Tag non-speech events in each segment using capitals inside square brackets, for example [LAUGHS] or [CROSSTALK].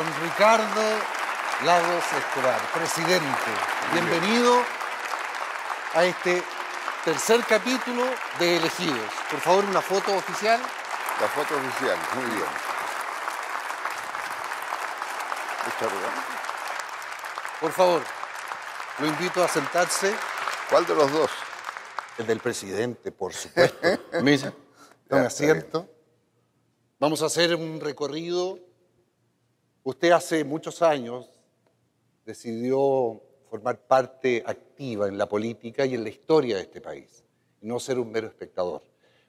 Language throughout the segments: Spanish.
Don Ricardo Lagos Escobar, presidente, bienvenido a este tercer capítulo de Elegidos. Por favor, una foto oficial. La foto oficial, muy bien. Por favor, lo invito a sentarse. ¿Cuál de los dos? El del presidente, por supuesto. [LAUGHS] Mira, tome asiento. Vamos a hacer un recorrido. Usted hace muchos años decidió formar parte activa en la política y en la historia de este país, y no ser un mero espectador.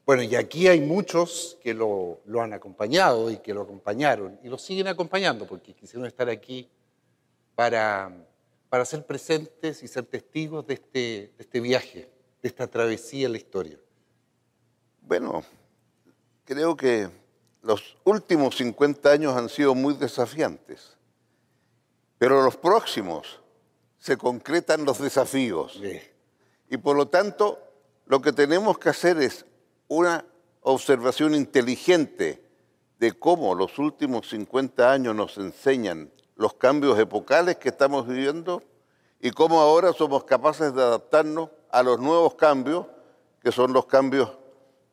Bueno, y aquí hay muchos que lo, han acompañado y que lo acompañaron y lo siguen acompañando porque quisieron estar aquí para, para ser presentes y ser testigos de este, de este viaje, de esta travesía en la historia. Bueno, creo que los últimos 50 años han sido muy desafiantes, pero los próximos se concretan los desafíos. Y por lo tanto, lo que tenemos que hacer es una observación inteligente de cómo los últimos 50 años nos enseñan los cambios epocales que estamos viviendo y cómo ahora somos capaces de adaptarnos a los nuevos cambios, que son los cambios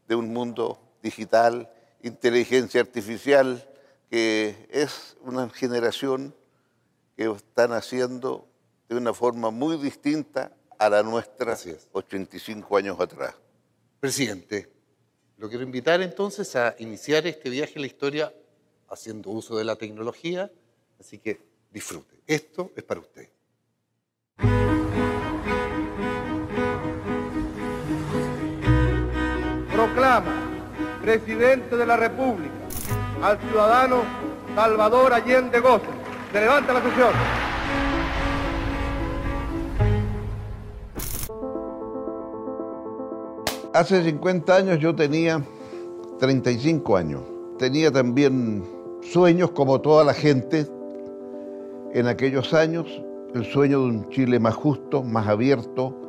de un mundo digital, inteligencia artificial, que es una generación que están haciendo de una forma muy distinta a la nuestra Así es. 85 años atrás. Presidente, lo quiero invitar entonces a iniciar este viaje en la historia haciendo uso de la tecnología, así que disfrute. Esto es para usted. proclama presidente de la República al ciudadano Salvador Allende Gómez. Se levanta la sesión. Hace 50 años yo tenía 35 años. Tenía también sueños como toda la gente en aquellos años, el sueño de un Chile más justo, más abierto,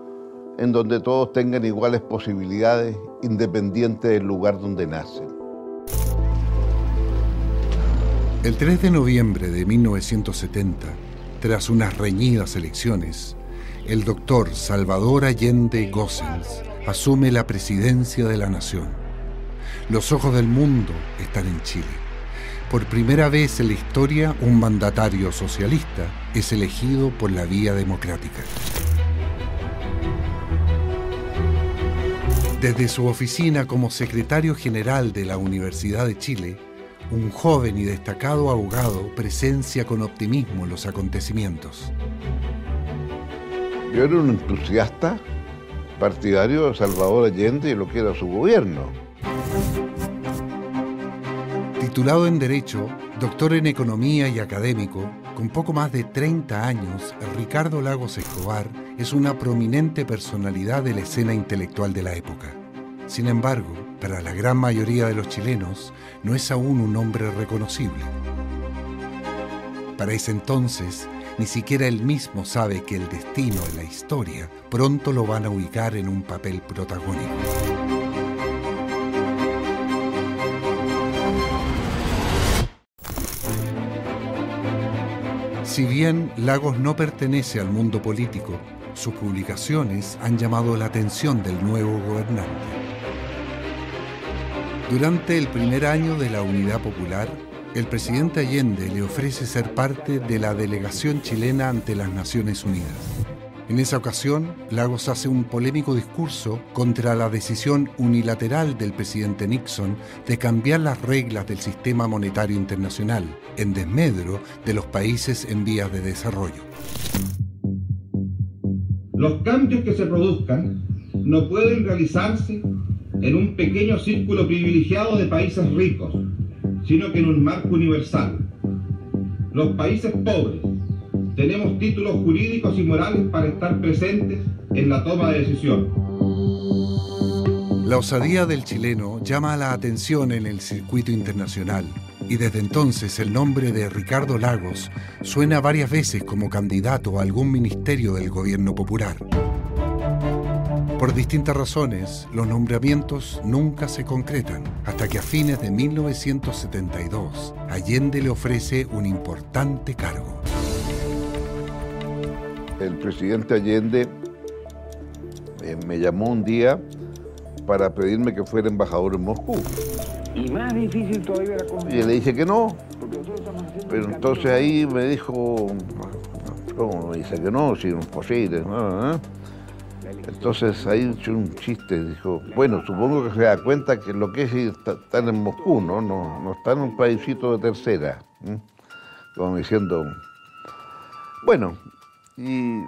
en donde todos tengan iguales posibilidades, independiente del lugar donde nacen. El 3 de noviembre de 1970, tras unas reñidas elecciones, el doctor Salvador Allende Gossens asume la presidencia de la nación. Los ojos del mundo están en Chile. Por primera vez en la historia, un mandatario socialista es elegido por la vía democrática. Desde su oficina como secretario general de la Universidad de Chile, un joven y destacado abogado presencia con optimismo los acontecimientos. Yo era un entusiasta partidario de Salvador Allende y lo que era su gobierno. Titulado en Derecho, doctor en Economía y académico, con poco más de 30 años, Ricardo Lagos Escobar es una prominente personalidad de la escena intelectual de la época. Sin embargo, para la gran mayoría de los chilenos, no es aún un hombre reconocible. Para ese entonces, ni siquiera él mismo sabe que el destino de la historia pronto lo van a ubicar en un papel protagónico. Si bien Lagos no pertenece al mundo político, sus publicaciones han llamado la atención del nuevo gobernante. Durante el primer año de la Unidad Popular, el presidente Allende le ofrece ser parte de la delegación chilena ante las Naciones Unidas. En esa ocasión, Lagos hace un polémico discurso contra la decisión unilateral del presidente Nixon de cambiar las reglas del sistema monetario internacional en desmedro de los países en vías de desarrollo. Los cambios que se produzcan no pueden realizarse en un pequeño círculo privilegiado de países ricos, sino que en un marco universal. Los países pobres tenemos títulos jurídicos y morales para estar presentes en la toma de decisión. La osadía del chileno llama la atención en el circuito internacional y desde entonces el nombre de Ricardo Lagos suena varias veces como candidato a algún ministerio del gobierno popular. Por distintas razones, los nombramientos nunca se concretan, hasta que a fines de 1972, Allende le ofrece un importante cargo el presidente Allende eh, me llamó un día para pedirme que fuera embajador en Moscú. Y más difícil todavía era Y le dije que no. Pero entonces ahí me dijo, ¿cómo me dice que no? Si no es posible. Entonces ahí hizo un chiste, dijo, bueno, supongo que se da cuenta que lo que es estar en Moscú, ¿no? No, no está en un paísito de tercera. Como diciendo, bueno, y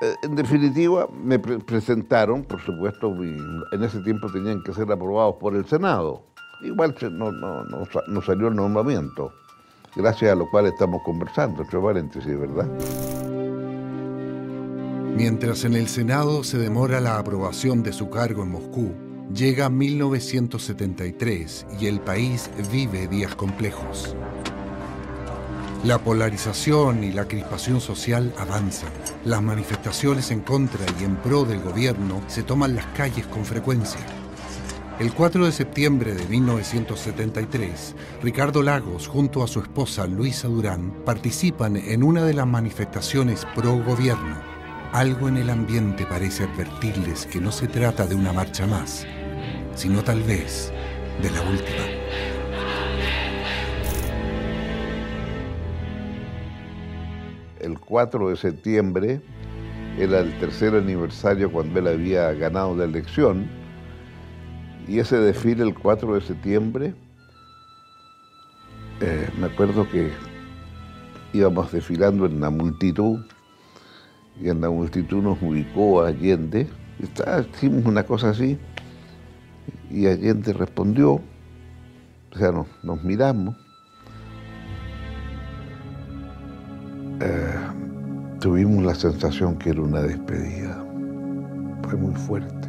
eh, en definitiva me presentaron, por supuesto, en ese tiempo tenían que ser aprobados por el Senado. Igual no, no, salió el nombramiento, gracias a lo cual estamos conversando, entre paréntesis, ¿verdad? Mientras en el Senado se demora la aprobación de su cargo en Moscú, llega 1973 y el país vive días complejos. La polarización y la crispación social avanzan. Las manifestaciones en contra y en pro del gobierno se toman las calles con frecuencia. El 4 de septiembre de 1973, Ricardo Lagos junto a su esposa Luisa Durán participan en una de las manifestaciones pro gobierno. Algo en el ambiente parece advertirles que no se trata de una marcha más, sino tal vez de la última. el 4 de septiembre, era el tercer aniversario cuando él había ganado la elección, y ese desfile el 4 de septiembre, eh, me acuerdo que íbamos desfilando en la multitud, y en la multitud nos ubicó Allende, y hicimos una cosa así, y Allende respondió, o sea, nos miramos, Eh, tuvimos la sensación que era una despedida. Fue muy fuerte.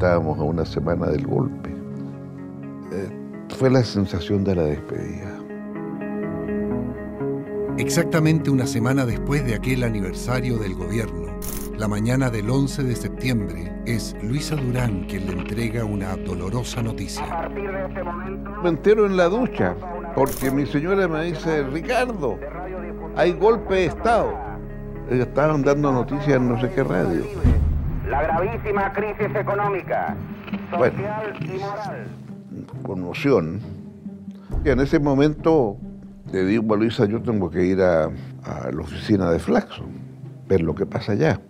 Estábamos a una semana del golpe. Eh, fue la sensación de la despedida. Exactamente una semana después de aquel aniversario del gobierno, la mañana del 11 de septiembre es Luisa Durán quien le entrega una dolorosa noticia. Este me entero en la ducha porque mi señora me dice, Ricardo, hay golpe de Estado. Estaban dando noticias en no sé qué radio. Gravísima crisis económica, social y moral. Conmoción. Y en ese momento le digo a Luisa, yo tengo que ir a, a la oficina de Flaxo, ver lo que pasa allá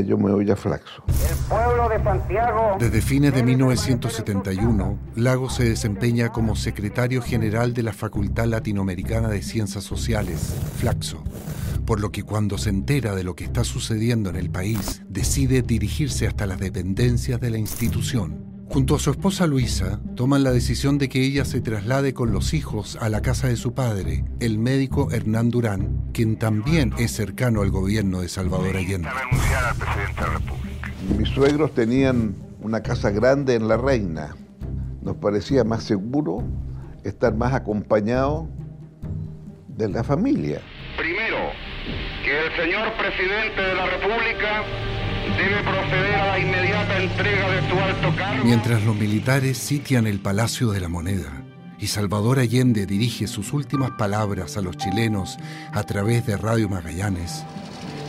yo me voy a Flaxo. El pueblo de Santiago. Desde fines de 1971, Lago se desempeña como secretario general de la Facultad Latinoamericana de Ciencias Sociales, Flaxo, por lo que cuando se entera de lo que está sucediendo en el país, decide dirigirse hasta las dependencias de la institución Junto a su esposa Luisa, toman la decisión de que ella se traslade con los hijos a la casa de su padre, el médico Hernán Durán, quien también es cercano al gobierno de Salvador Allende. Mis suegros tenían una casa grande en La Reina. Nos parecía más seguro estar más acompañado de la familia. Que el señor presidente de la República debe proceder a la inmediata entrega de su alto cargo. Mientras los militares sitian el Palacio de la Moneda y Salvador Allende dirige sus últimas palabras a los chilenos a través de Radio Magallanes,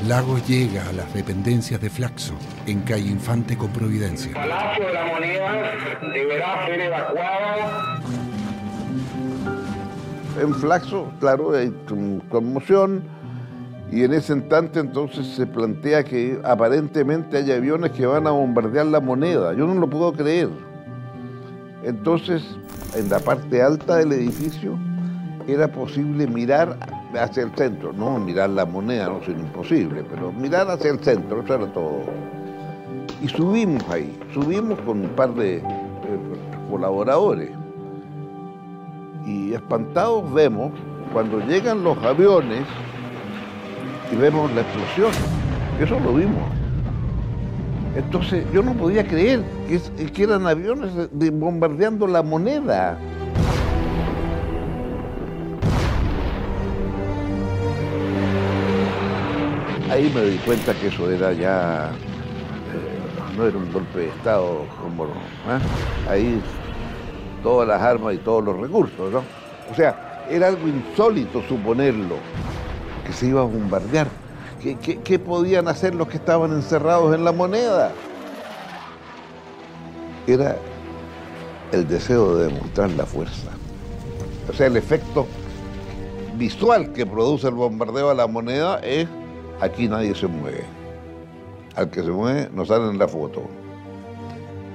Lagos llega a las dependencias de Flaxo, en calle Infante con Providencia. El Palacio de la Moneda deberá ser evacuado. En Flaxo, claro, hay conmoción y en ese instante entonces se plantea que aparentemente hay aviones que van a bombardear la moneda. Yo no lo puedo creer. Entonces, en la parte alta del edificio era posible mirar hacia el centro, no mirar la moneda, no es imposible, pero mirar hacia el centro, eso era todo. Y subimos ahí, subimos con un par de colaboradores. Y espantados vemos cuando llegan los aviones y vemos la explosión. Eso lo vimos. Entonces yo no podía creer que, eran aviones bombardeando la moneda. ahí me di cuenta que eso era ya, eh, no era un golpe de Estado como, ¿eh? ahí todas las armas y todos los recursos, ¿no? O sea, era algo insólito suponerlo, que se iba a bombardear. ¿Qué, qué podían hacer los que estaban encerrados en la moneda? Era el deseo de demostrar la fuerza. O sea, el efecto visual que produce el bombardeo a la moneda es aquí nadie se mueve. Al que se mueve no sale en la foto.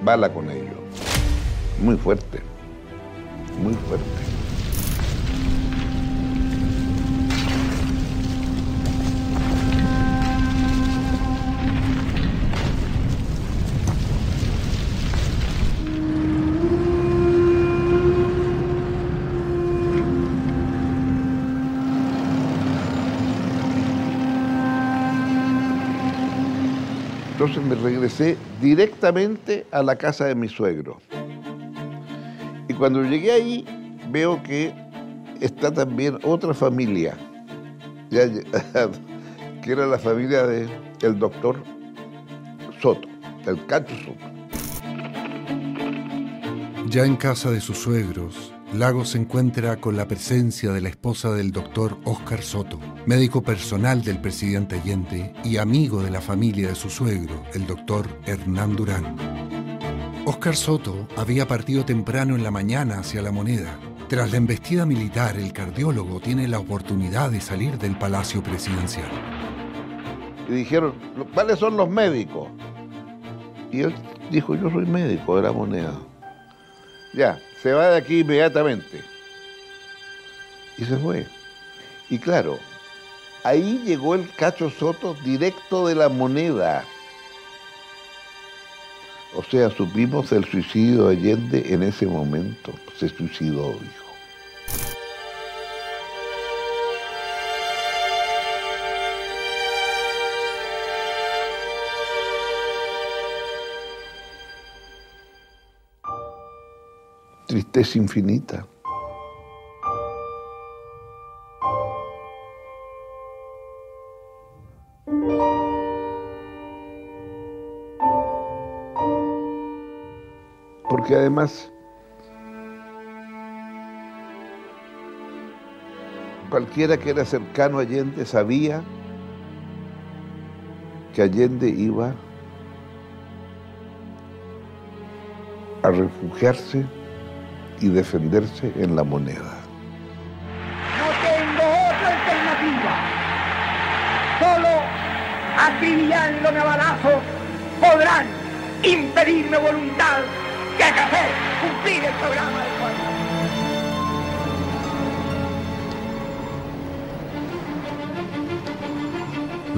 Bala con ellos. Muy fuerte. Muy fuerte. Entonces me regresé directamente a la casa de mi suegro. Y cuando llegué ahí, veo que está también otra familia, [LAUGHS] que era la familia del doctor Soto, el Cacho Soto. Ya en casa de sus suegros, Lago se encuentra con la presencia de la esposa del doctor Oscar Soto, médico personal del presidente Allende y amigo de la familia de su suegro, el doctor Hernán Durán. Oscar Soto había partido temprano en la mañana hacia la moneda. Tras la embestida militar, el cardiólogo tiene la oportunidad de salir del palacio presidencial. Y dijeron, ¿cuáles son los médicos? Y él dijo, yo soy médico de la moneda. Ya, se va de aquí inmediatamente. Y se fue. Y claro, ahí llegó el Cacho Soto directo de la moneda. O sea, supimos el suicidio de Allende en ese momento. Se suicidó, tristeza infinita. Porque además cualquiera que era cercano a Allende sabía que Allende iba a refugiarse y defenderse en la moneda. No tengo otra alternativa. Solo acribillándome a balazos podrán impedirme voluntad que hacer cumplir el programa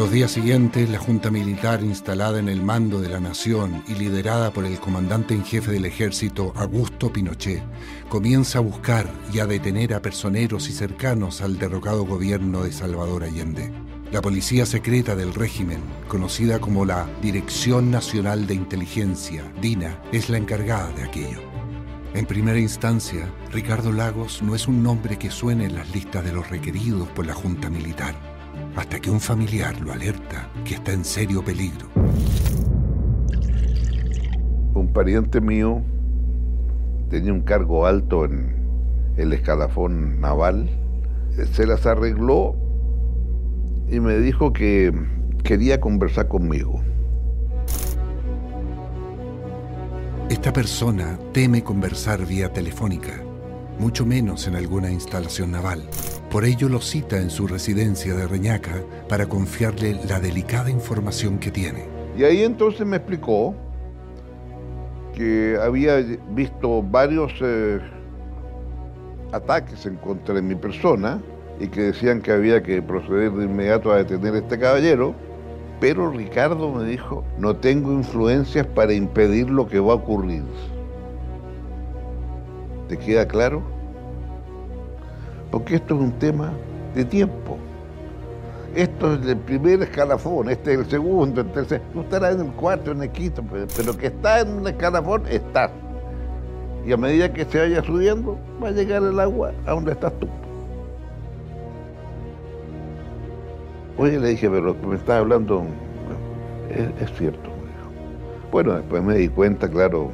Los días siguientes, la Junta Militar instalada en el mando de la nación y liderada por el comandante en jefe del ejército, Augusto Pinochet, comienza a buscar y a detener a personeros y cercanos al derrocado gobierno de Salvador Allende. La policía secreta del régimen, conocida como la Dirección Nacional de Inteligencia, DINA, es la encargada de aquello. En primera instancia, Ricardo Lagos no es un nombre que suene en las listas de los requeridos por la Junta Militar hasta que un familiar lo alerta que está en serio peligro. Un pariente mío tenía un cargo alto en el escalafón naval, se las arregló y me dijo que, quería conversar conmigo. Esta persona teme conversar vía telefónica, mucho menos en alguna instalación naval. Por ello lo cita en su residencia de Reñaca para confiarle la delicada información que tiene. Y ahí entonces me explicó que había visto varios eh, ataques en contra de mi persona y que decían que había que proceder de inmediato a detener a este caballero, pero Ricardo me dijo, no tengo influencias para impedir lo que va a ocurrir. ¿Te queda claro? Porque esto es un tema de tiempo. Esto es el primer escalafón, este es el segundo, el tercero. Tú estarás en el cuarto, en el quinto, pero que está en un escalafón, estás. Y a medida que se vaya subiendo, va a llegar el agua a donde estás tú. Oye, le dije, pero me estás hablando es, cierto. Bueno, después me di cuenta, claro,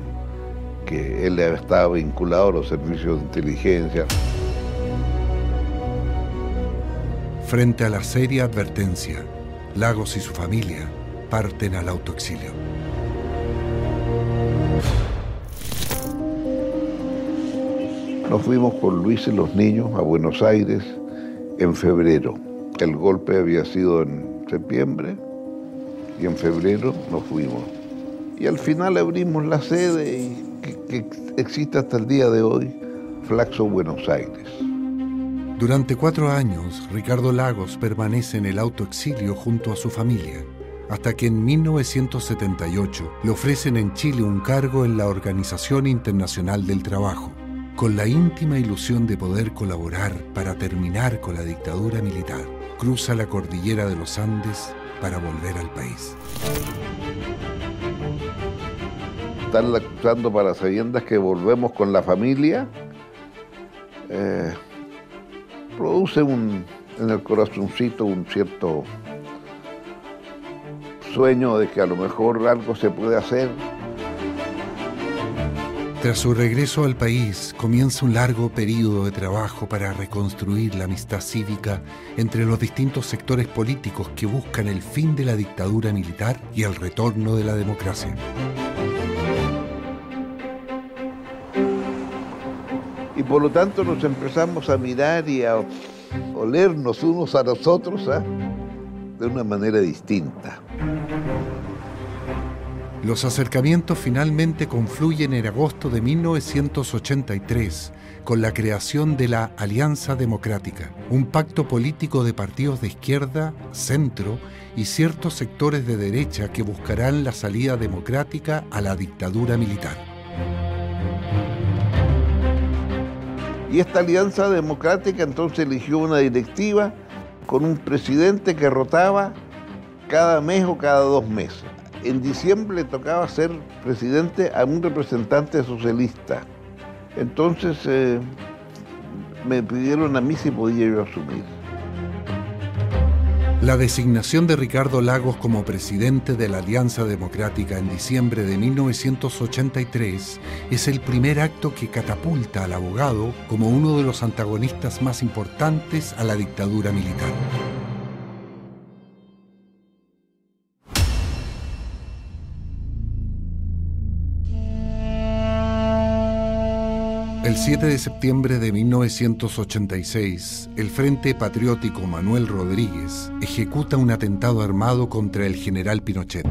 que él estaba vinculado a los servicios de inteligencia. Frente a la seria advertencia, Lagos y su familia parten al autoexilio. Nos fuimos con Luis y los niños a Buenos Aires en febrero. El golpe había sido en septiembre y en febrero nos fuimos. Y al final abrimos la sede que, que existe hasta el día de hoy, Flaxo Buenos Aires. Durante cuatro años, Ricardo Lagos permanece en el autoexilio junto a su familia, hasta que en 1978 le ofrecen en Chile un cargo en la Organización Internacional del Trabajo, con la íntima ilusión de poder colaborar para terminar con la dictadura militar. Cruza la cordillera de los Andes para volver al país. Están acusando para sabiendas que volvemos con la familia. Eh, produce un, en el corazoncito un cierto sueño de que a lo mejor algo se puede hacer. Tras su regreso al país, comienza un largo periodo de trabajo para reconstruir la amistad cívica entre los distintos sectores políticos que buscan el fin de la dictadura militar y el retorno de la democracia. Por lo tanto nos empezamos a mirar y a olernos unos a los otros ¿ah? de una manera distinta. Los acercamientos finalmente confluyen en agosto de 1983 con la creación de la Alianza Democrática, un pacto político de partidos de izquierda, centro y ciertos sectores de derecha que buscarán la salida democrática a la dictadura militar. Y esta alianza democrática entonces eligió una directiva con un presidente que rotaba cada mes o cada dos meses. En diciembre tocaba ser presidente a un representante socialista. Entonces eh, me pidieron a mí si podía yo asumir. La designación de Ricardo Lagos como presidente de la Alianza Democrática en diciembre de 1983 es el primer acto que catapulta al abogado como uno de los antagonistas más importantes a la dictadura militar. El 7 de septiembre de 1986, el Frente Patriótico Manuel Rodríguez ejecuta un atentado armado contra el general Pinochet.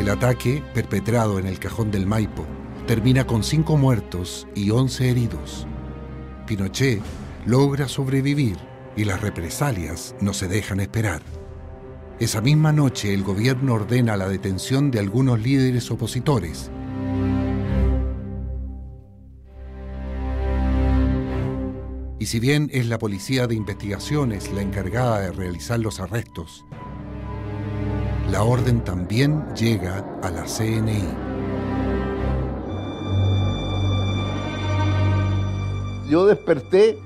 El ataque, perpetrado en el cajón del Maipo, termina con cinco muertos y 11 heridos. Pinochet logra sobrevivir y las represalias no se dejan esperar. Esa misma noche el gobierno ordena la detención de algunos líderes opositores. Y si bien es la policía de investigaciones la encargada de realizar los arrestos, la orden también llega a la CNI. Yo desperté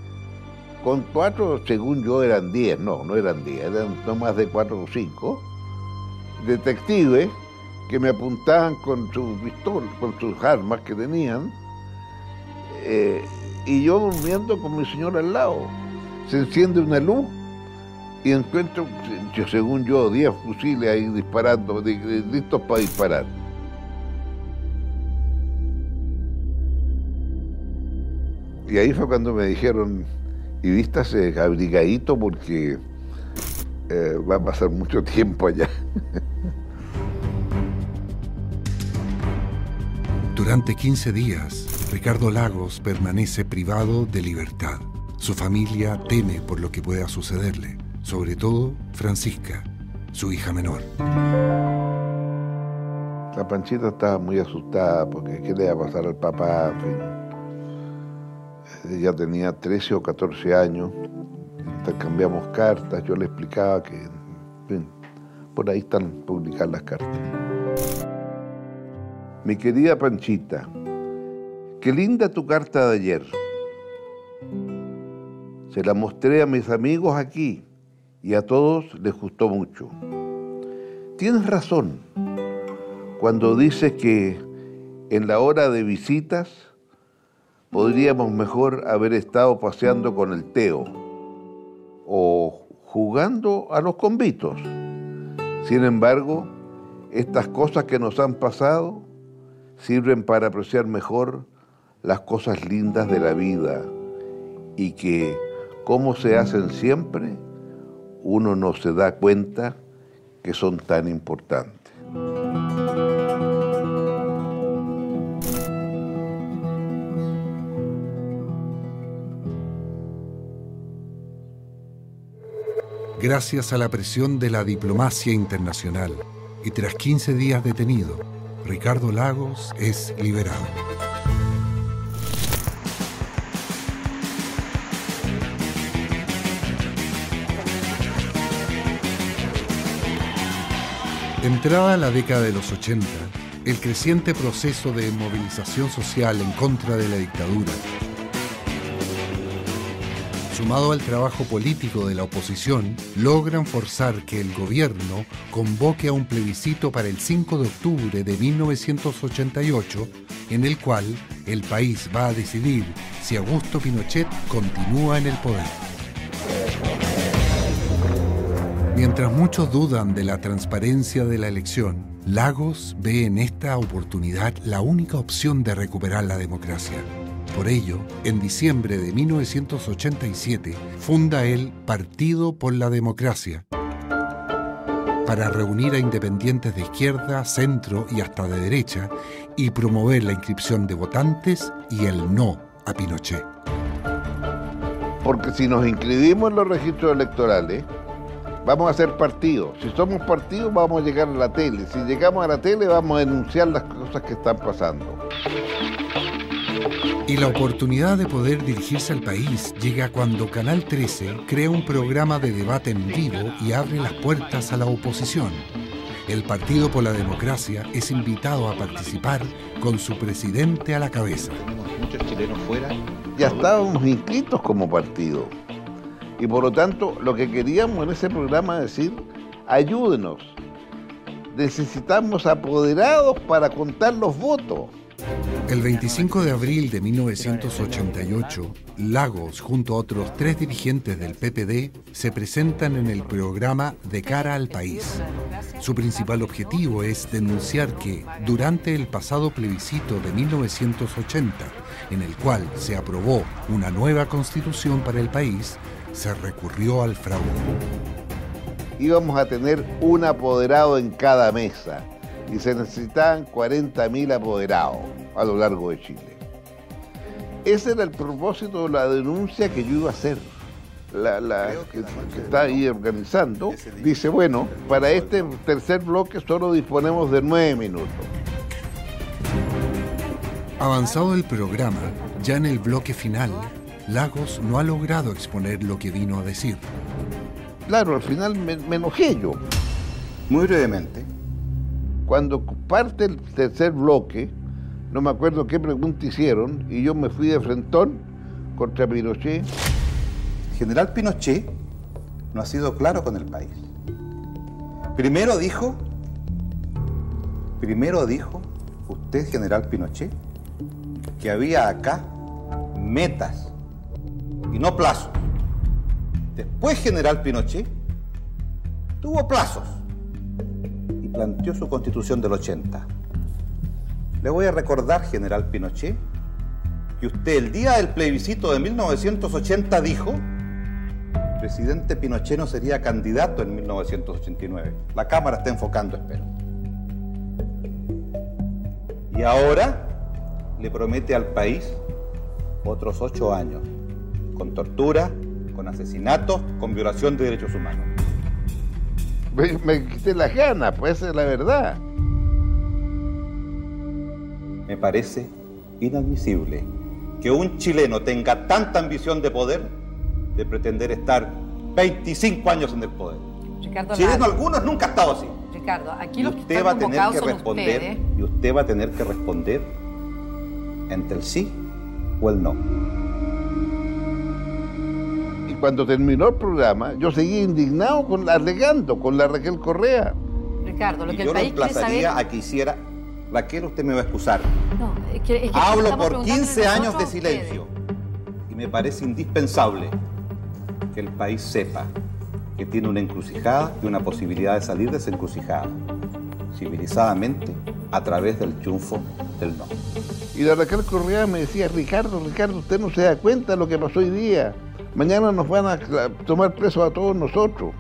con cuatro, según yo eran diez, no, no eran diez, eran no más de cuatro o cinco, detectives que me apuntaban con sus pistolas, con sus armas que tenían, eh, y yo durmiendo con mi señora al lado. se enciende una luz y encuentro, según yo, 10 fusiles ahí disparando, listos para disparar. Y ahí fue cuando me dijeron, y vístase abrigadito porque eh, va a pasar mucho tiempo allá. Durante 15 días, Ricardo Lagos permanece privado de libertad. Su familia teme por lo que pueda sucederle, sobre todo Francisca, su hija menor. La Panchita estaba muy asustada porque qué le iba a pasar al papá. Ella tenía 13 o 14 años, intercambiamos cartas, yo le explicaba que por ahí están publicadas las cartas. Mi querida Panchita, qué linda tu carta de ayer. Se la mostré a mis amigos aquí y a todos les gustó mucho. Tienes razón cuando dices que en la hora de visitas podríamos mejor haber estado paseando con el Teo o jugando a los convitos. Sin embargo, estas cosas que nos han pasado sirven para apreciar mejor las cosas lindas de la vida y que, como se hacen siempre, uno no se da cuenta que son tan importantes. Gracias a la presión de la diplomacia internacional y tras 15 días detenido, Ricardo Lagos es liberado. Entrada la década de los 80, el creciente proceso de movilización social en contra de la dictadura sumado al trabajo político de la oposición, logran forzar que el gobierno convoque a un plebiscito para el 5 de octubre de 1988, en el cual el país va a decidir si Augusto Pinochet continúa en el poder. Mientras muchos dudan de la transparencia de la elección, Lagos ve en esta oportunidad la única opción de recuperar la democracia. Por ello, en diciembre de 1987, funda el Partido por la Democracia para reunir a independientes de izquierda, centro y hasta de derecha y promover la inscripción de votantes y el no a Pinochet. Porque si nos inscribimos en los registros electorales, vamos a ser partidos. Si somos partidos, vamos a llegar a la tele. Si llegamos a la tele, vamos a denunciar las cosas que están pasando. Y la oportunidad de poder dirigirse al país llega cuando Canal 13 crea un programa de debate en vivo y abre las puertas a la oposición. El Partido por la Democracia es invitado a participar con su presidente a la cabeza. Tenemos muchos chilenos fuera. Ya estábamos inscritos como partido. Y por lo tanto, lo que queríamos en ese programa es decir, ayúdenos. Necesitamos apoderados para contar los votos. El 25 de abril de 1988, Lagos, junto a otros tres dirigentes del PPD, se presentan en el programa De cara al país. Su principal objetivo es denunciar que, durante el pasado plebiscito de 1980, en el cual se aprobó una nueva constitución para el país, se recurrió al fraude. Íbamos a tener un apoderado en cada mesa y se necesitaban 40.000 apoderados a lo largo de Chile. Ese era el propósito de la denuncia que yo iba a hacer. La, que, está ahí organizando, dice, bueno, para este tercer bloque solo disponemos de nueve minutos. Avanzado el programa, ya en el bloque final, Lagos no ha logrado exponer lo que vino a decir. Claro, al final me, me enojé yo. Muy brevemente, cuando parte el tercer bloque, no me acuerdo qué pregunta hicieron, y yo me fui de frentón contra Pinochet. General Pinochet no ha sido claro con el país. Primero dijo, primero dijo usted, general Pinochet, que había acá metas y no plazos. Después General Pinochet tuvo plazos planteó su constitución del 80. Le voy a recordar, General Pinochet, que usted el día del plebiscito de 1980 dijo el presidente Pinochet no sería candidato en 1989. La Cámara está enfocando, espero. Y ahora le promete al país otros ocho años, con tortura, con asesinatos, con violación de derechos humanos. Me, me quité las ganas, pues esa es la verdad. Me parece inadmisible que un chileno tenga tanta ambición de poder de pretender estar 25 años en el poder. Ricardo Chileno algunos nunca ha estado así. Ricardo, aquí Y los que usted están va a tener que responder ustedes. y usted va a tener que responder entre el sí o el no. Y cuando terminó el programa, yo seguí indignado, con, alegando con la Raquel Correa. Ricardo, lo Y que yo el lo país quiere emplazaría saber... a que hiciera Raquel, usted me va a excusar. No, es que, es que Hablo por preguntándole 15 años de silencio y me parece indispensable que el país sepa que tiene una encrucijada y una posibilidad de salir de esa encrucijada, civilizadamente, a través del triunfo del no. Y la Raquel Correa me decía, Ricardo, Ricardo, usted no se da cuenta de lo que pasó hoy día. Mañana nos van a tomar presos a todos nosotros.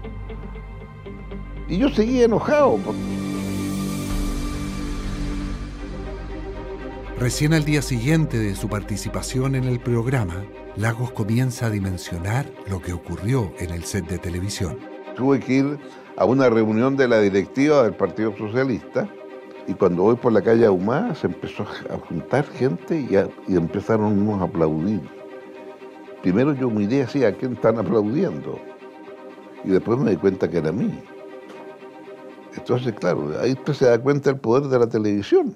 Y yo seguía enojado. porque Recién al día siguiente de su participación en el programa, Lagos comienza a dimensionar lo que ocurrió en el set de televisión. Tuve que ir a una reunión de la directiva del Partido Socialista y cuando voy por la calle Ahumada se empezó a juntar gente y, a- y empezaron unos a aplaudir. Primero yo miré así a quién están aplaudiendo y después me di cuenta que era a mí. Entonces, claro, ahí usted se da cuenta del poder de la televisión.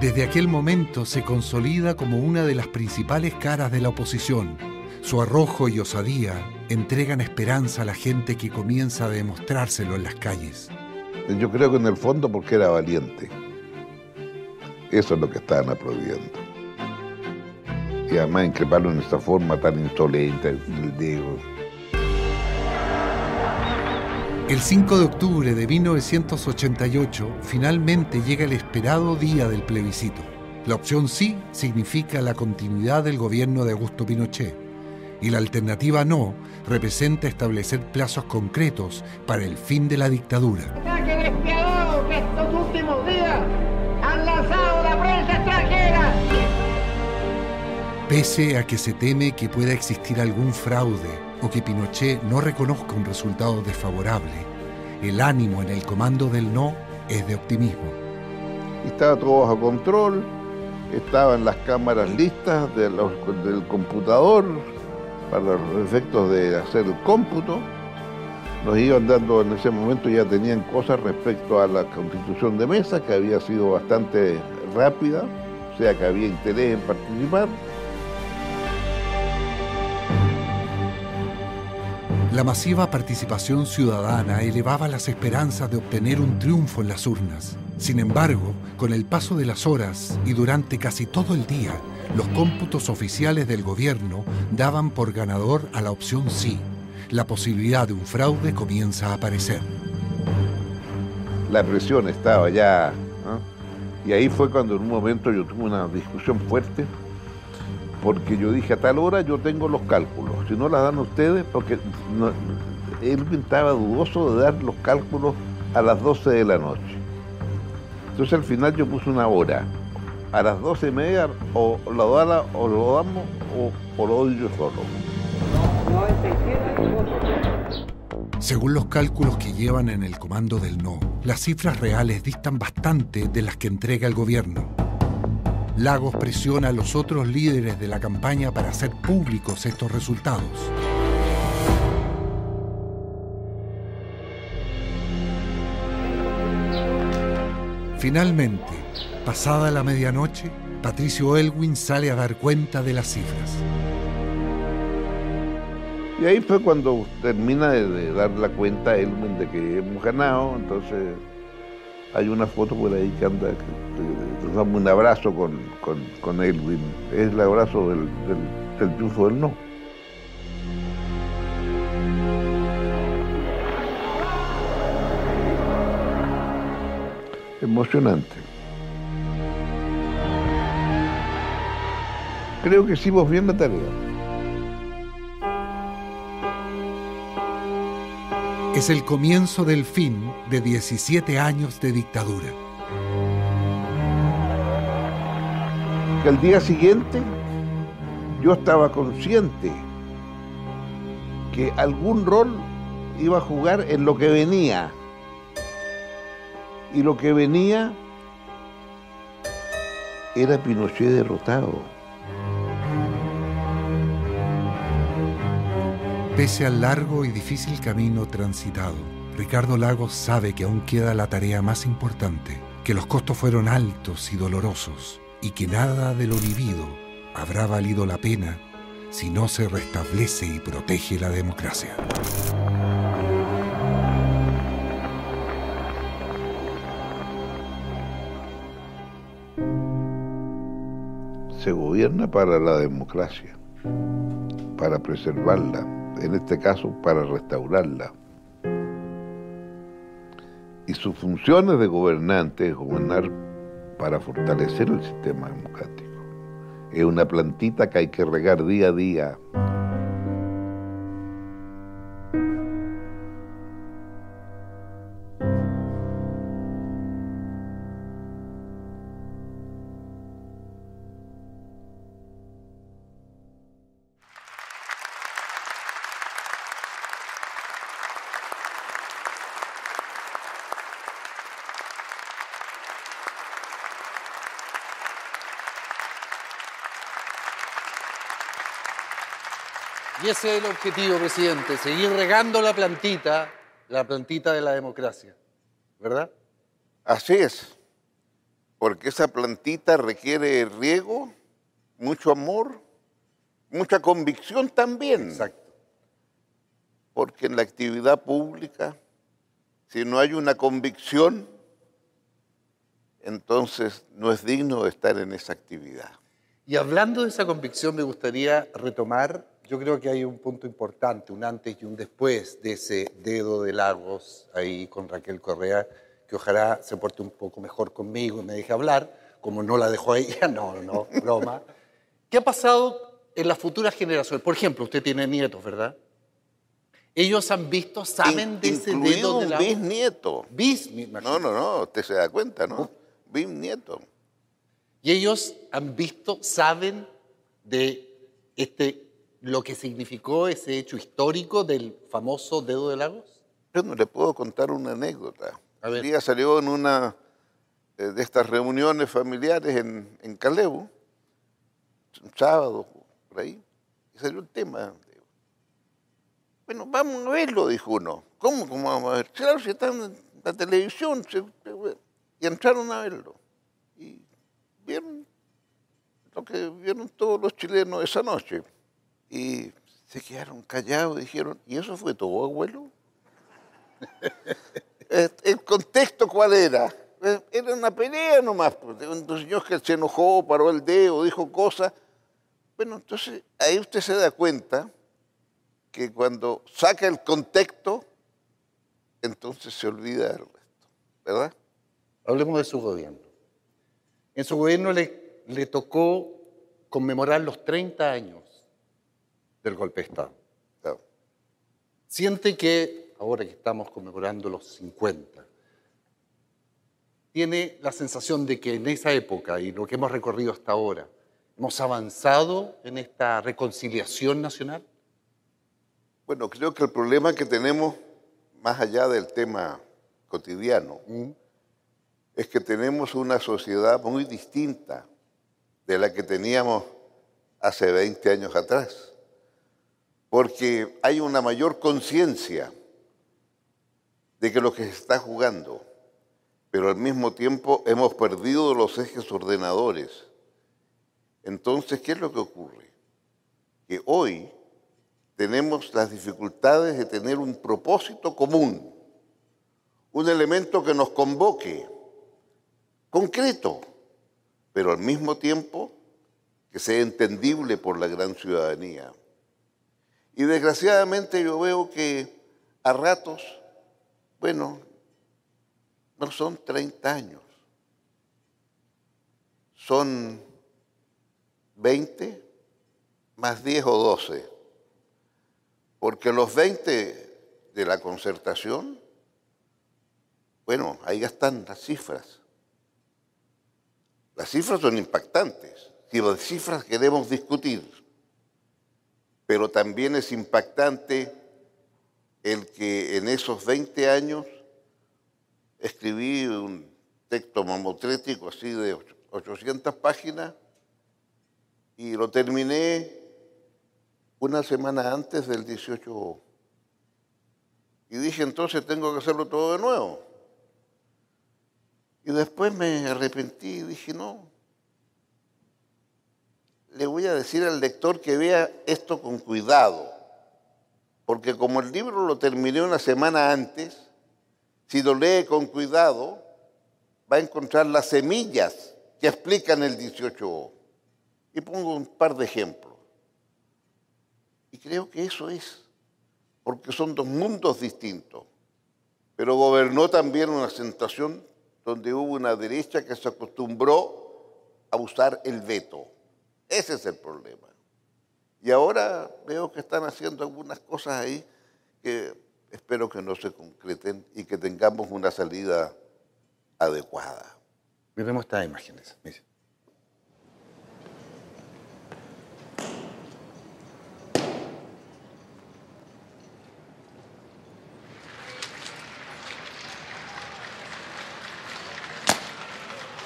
Desde aquel momento se consolida como una de las principales caras de la oposición. Su arrojo y osadía entregan esperanza a la gente que comienza a demostrárselo en las calles. Yo creo que en el fondo porque era valiente. Eso es lo que estaban aplaudiendo. Y además increparlo en esta forma tan insolente, digo, El 5 de octubre de 1988 finalmente llega el esperado día del plebiscito. La opción sí significa la continuidad del gobierno de Augusto Pinochet y la alternativa no representa establecer plazos concretos para el fin de la dictadura. ataque despiadado que estos últimos días han lanzado la prensa extranjera. Pese a que se teme que pueda existir algún fraude o que Pinochet no reconozca un resultado desfavorable, el ánimo en el comando del no es de optimismo. estaba todo bajo control, estaban las cámaras listas del computador para los efectos de hacer el cómputo. Nos iban dando en ese momento, ya tenían cosas respecto a la constitución de mesa, que había sido bastante rápida, o sea que había interés en participar. La masiva participación ciudadana elevaba las esperanzas de obtener un triunfo en las urnas. Sin embargo, con el paso de las horas y durante casi todo el día, los cómputos oficiales del gobierno daban por ganador a la opción sí. La posibilidad de un fraude comienza a aparecer. la presión estaba ya. Y ahí fue cuando en un momento yo tuve una discusión fuerte, porque yo dije, a tal hora yo tengo los cálculos, si no las dan ustedes, porque no, él estaba dudoso de dar los cálculos a las 12 de la noche. Entonces al final yo puse una hora. A las 12 y media o lo, da- o lo damos o, o lo doy yo solo. Según los cálculos que llevan en el comando del no, las cifras reales distan bastante de las que entrega el gobierno. Lagos presiona a los otros líderes de la campaña para hacer públicos estos resultados. Finalmente, pasada la medianoche, Patricio Elwin sale a dar cuenta de las cifras. Y ahí fue cuando termina de, dar la cuenta Elmen de que hemos ganado, entonces hay una foto por ahí que anda, nos damos un abrazo con, con, con, Elwin. Es el abrazo del, del, del triunfo del no. Emocionante. Creo que hicimos bien la tarea. Es el comienzo del fin de 17 años de dictadura. Al día siguiente yo estaba consciente que algún rol iba a jugar en lo que venía. Y lo que venía era Pinochet derrotado. Pese al largo y difícil camino transitado, Ricardo Lagos sabe que aún queda la tarea más importante, que los costos fueron altos y dolorosos y que nada de lo vivido habrá valido la pena si no se restablece y protege la democracia. Se gobierna para la democracia, para preservarla, en este caso para restaurarla. Y sus funciones de gobernante es gobernar para fortalecer el sistema democrático. Es una plantita que hay que regar día a día. Y ese es el objetivo, presidente, seguir regando la plantita, la plantita de la democracia, ¿verdad? Así es, porque esa plantita requiere riego, mucho amor, mucha convicción también. Exacto. Porque en la actividad pública, si no hay una convicción, entonces no es digno de estar en esa actividad. Y hablando de esa convicción, me gustaría retomar, yo creo que hay un punto importante, un antes y un después de ese dedo de Lagos ahí con Raquel Correa, que ojalá se porte un poco mejor conmigo y me deje hablar, como no la dejó a ella, [LAUGHS] no, no, broma. ¿Qué ha pasado en las futuras generaciones? Por ejemplo, usted tiene nietos, ¿verdad? Ellos han visto, saben de ese dedo de Lagos. bisnieto. Bis. No, no, no, usted se da cuenta, ¿no? Bisnieto. Y ellos han visto, saben de este, lo que significó ese hecho histórico del famoso dedo de Lagos. Yo no le puedo contar una anécdota. A ver. Un día salió en una eh, de estas reuniones familiares en, en Caleu, un sábado, por ahí, y salió el tema. Bueno, vamos a verlo, dijo uno. ¿Cómo, cómo vamos a ver? Claro, si está en la televisión. se- y entraron a verlo. Y vieron lo que vieron todos los chilenos esa noche. Y se quedaron callados dijeron, ¿y eso fue todo, abuelo? [LAUGHS] Eh, ¿El contexto cuál era? Eh, Era una pelea nomás, pues, un señor que se enojó, paró el dedo, dijo cosas. Bueno, entonces ahí usted se da cuenta que cuando saca el contexto, entonces se olvida del resto, ¿verdad? Hablemos de su gobierno. En su gobierno le, le tocó conmemorar los 30 años del golpe de Estado. Claro. Siente que, ahora que estamos conmemorando los 50, tiene la sensación de que en esa época y lo que hemos recorrido hasta ahora, hemos avanzado en esta reconciliación nacional. Bueno, creo que el problema que tenemos, más allá del tema cotidiano, es que tenemos una sociedad muy distinta de la que teníamos hace 20 años atrás. Porque hay una mayor conciencia de que lo que se está jugando, pero al mismo tiempo hemos perdido los ejes ordenadores. Entonces, ¿qué es lo que ocurre? Que hoy tenemos las dificultades de tener un propósito común, un elemento que nos convoque, concreto, pero al mismo tiempo que sea entendible por la gran ciudadanía. Y desgraciadamente yo veo que a ratos, bueno, no son 30 años, son 20 más 10 o 12. Porque los 20 de la concertación, bueno, ahí están las cifras. Las cifras son impactantes. Si las cifras queremos discutir, pero también es impactante el que en esos 20 años escribí un texto mamotrético así de 800 páginas y lo terminé una semana antes del 18. Y dije, entonces tengo que hacerlo todo de nuevo. Y después me arrepentí y dije, no, le voy a decir al lector que vea esto con cuidado, porque como el libro lo terminé una semana antes, si lo lee con cuidado, va a encontrar las semillas que explican el 18. Y pongo un par de ejemplos. Y creo que eso es, porque son dos mundos distintos. Pero gobernó también una sensación donde hubo una derecha que se acostumbró a usar el veto. Ese es el problema. Y ahora veo que están haciendo algunas cosas ahí que espero que no se concreten y que tengamos una salida adecuada. Miremos estas imágenes. Mire.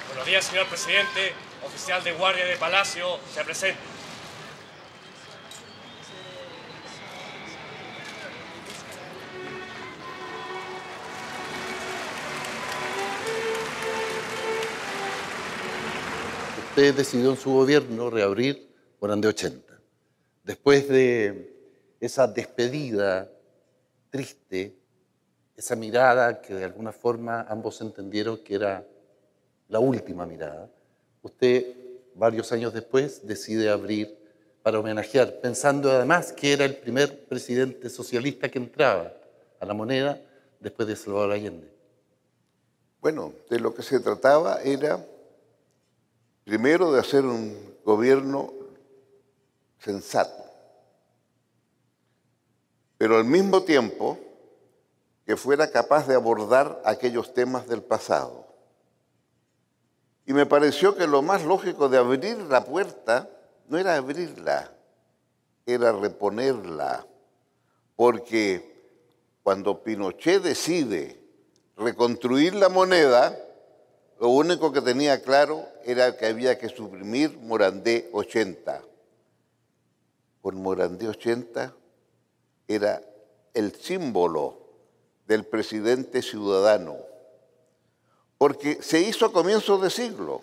Buenos días, señor presidente. Oficial de guardia de Palacio, se presenta. Usted decidió en su gobierno reabrir Morán de 80. Después de esa despedida triste, esa mirada que de alguna forma ambos entendieron que era la última mirada, usted varios años después decide abrir para homenajear, pensando además que era el primer presidente socialista que entraba a la moneda después de Salvador Allende. Bueno, de lo que se trataba era primero de hacer un gobierno sensato, pero al mismo tiempo que fuera capaz de abordar aquellos temas del pasado. Y me pareció que lo más lógico de abrir la puerta no era abrirla, era reponerla, porque cuando Pinochet decide reconstruir la moneda, lo único que tenía claro era que había que suprimir Morandé 80. Por Morandé 80 era el símbolo del presidente ciudadano, porque se hizo a comienzos de siglo,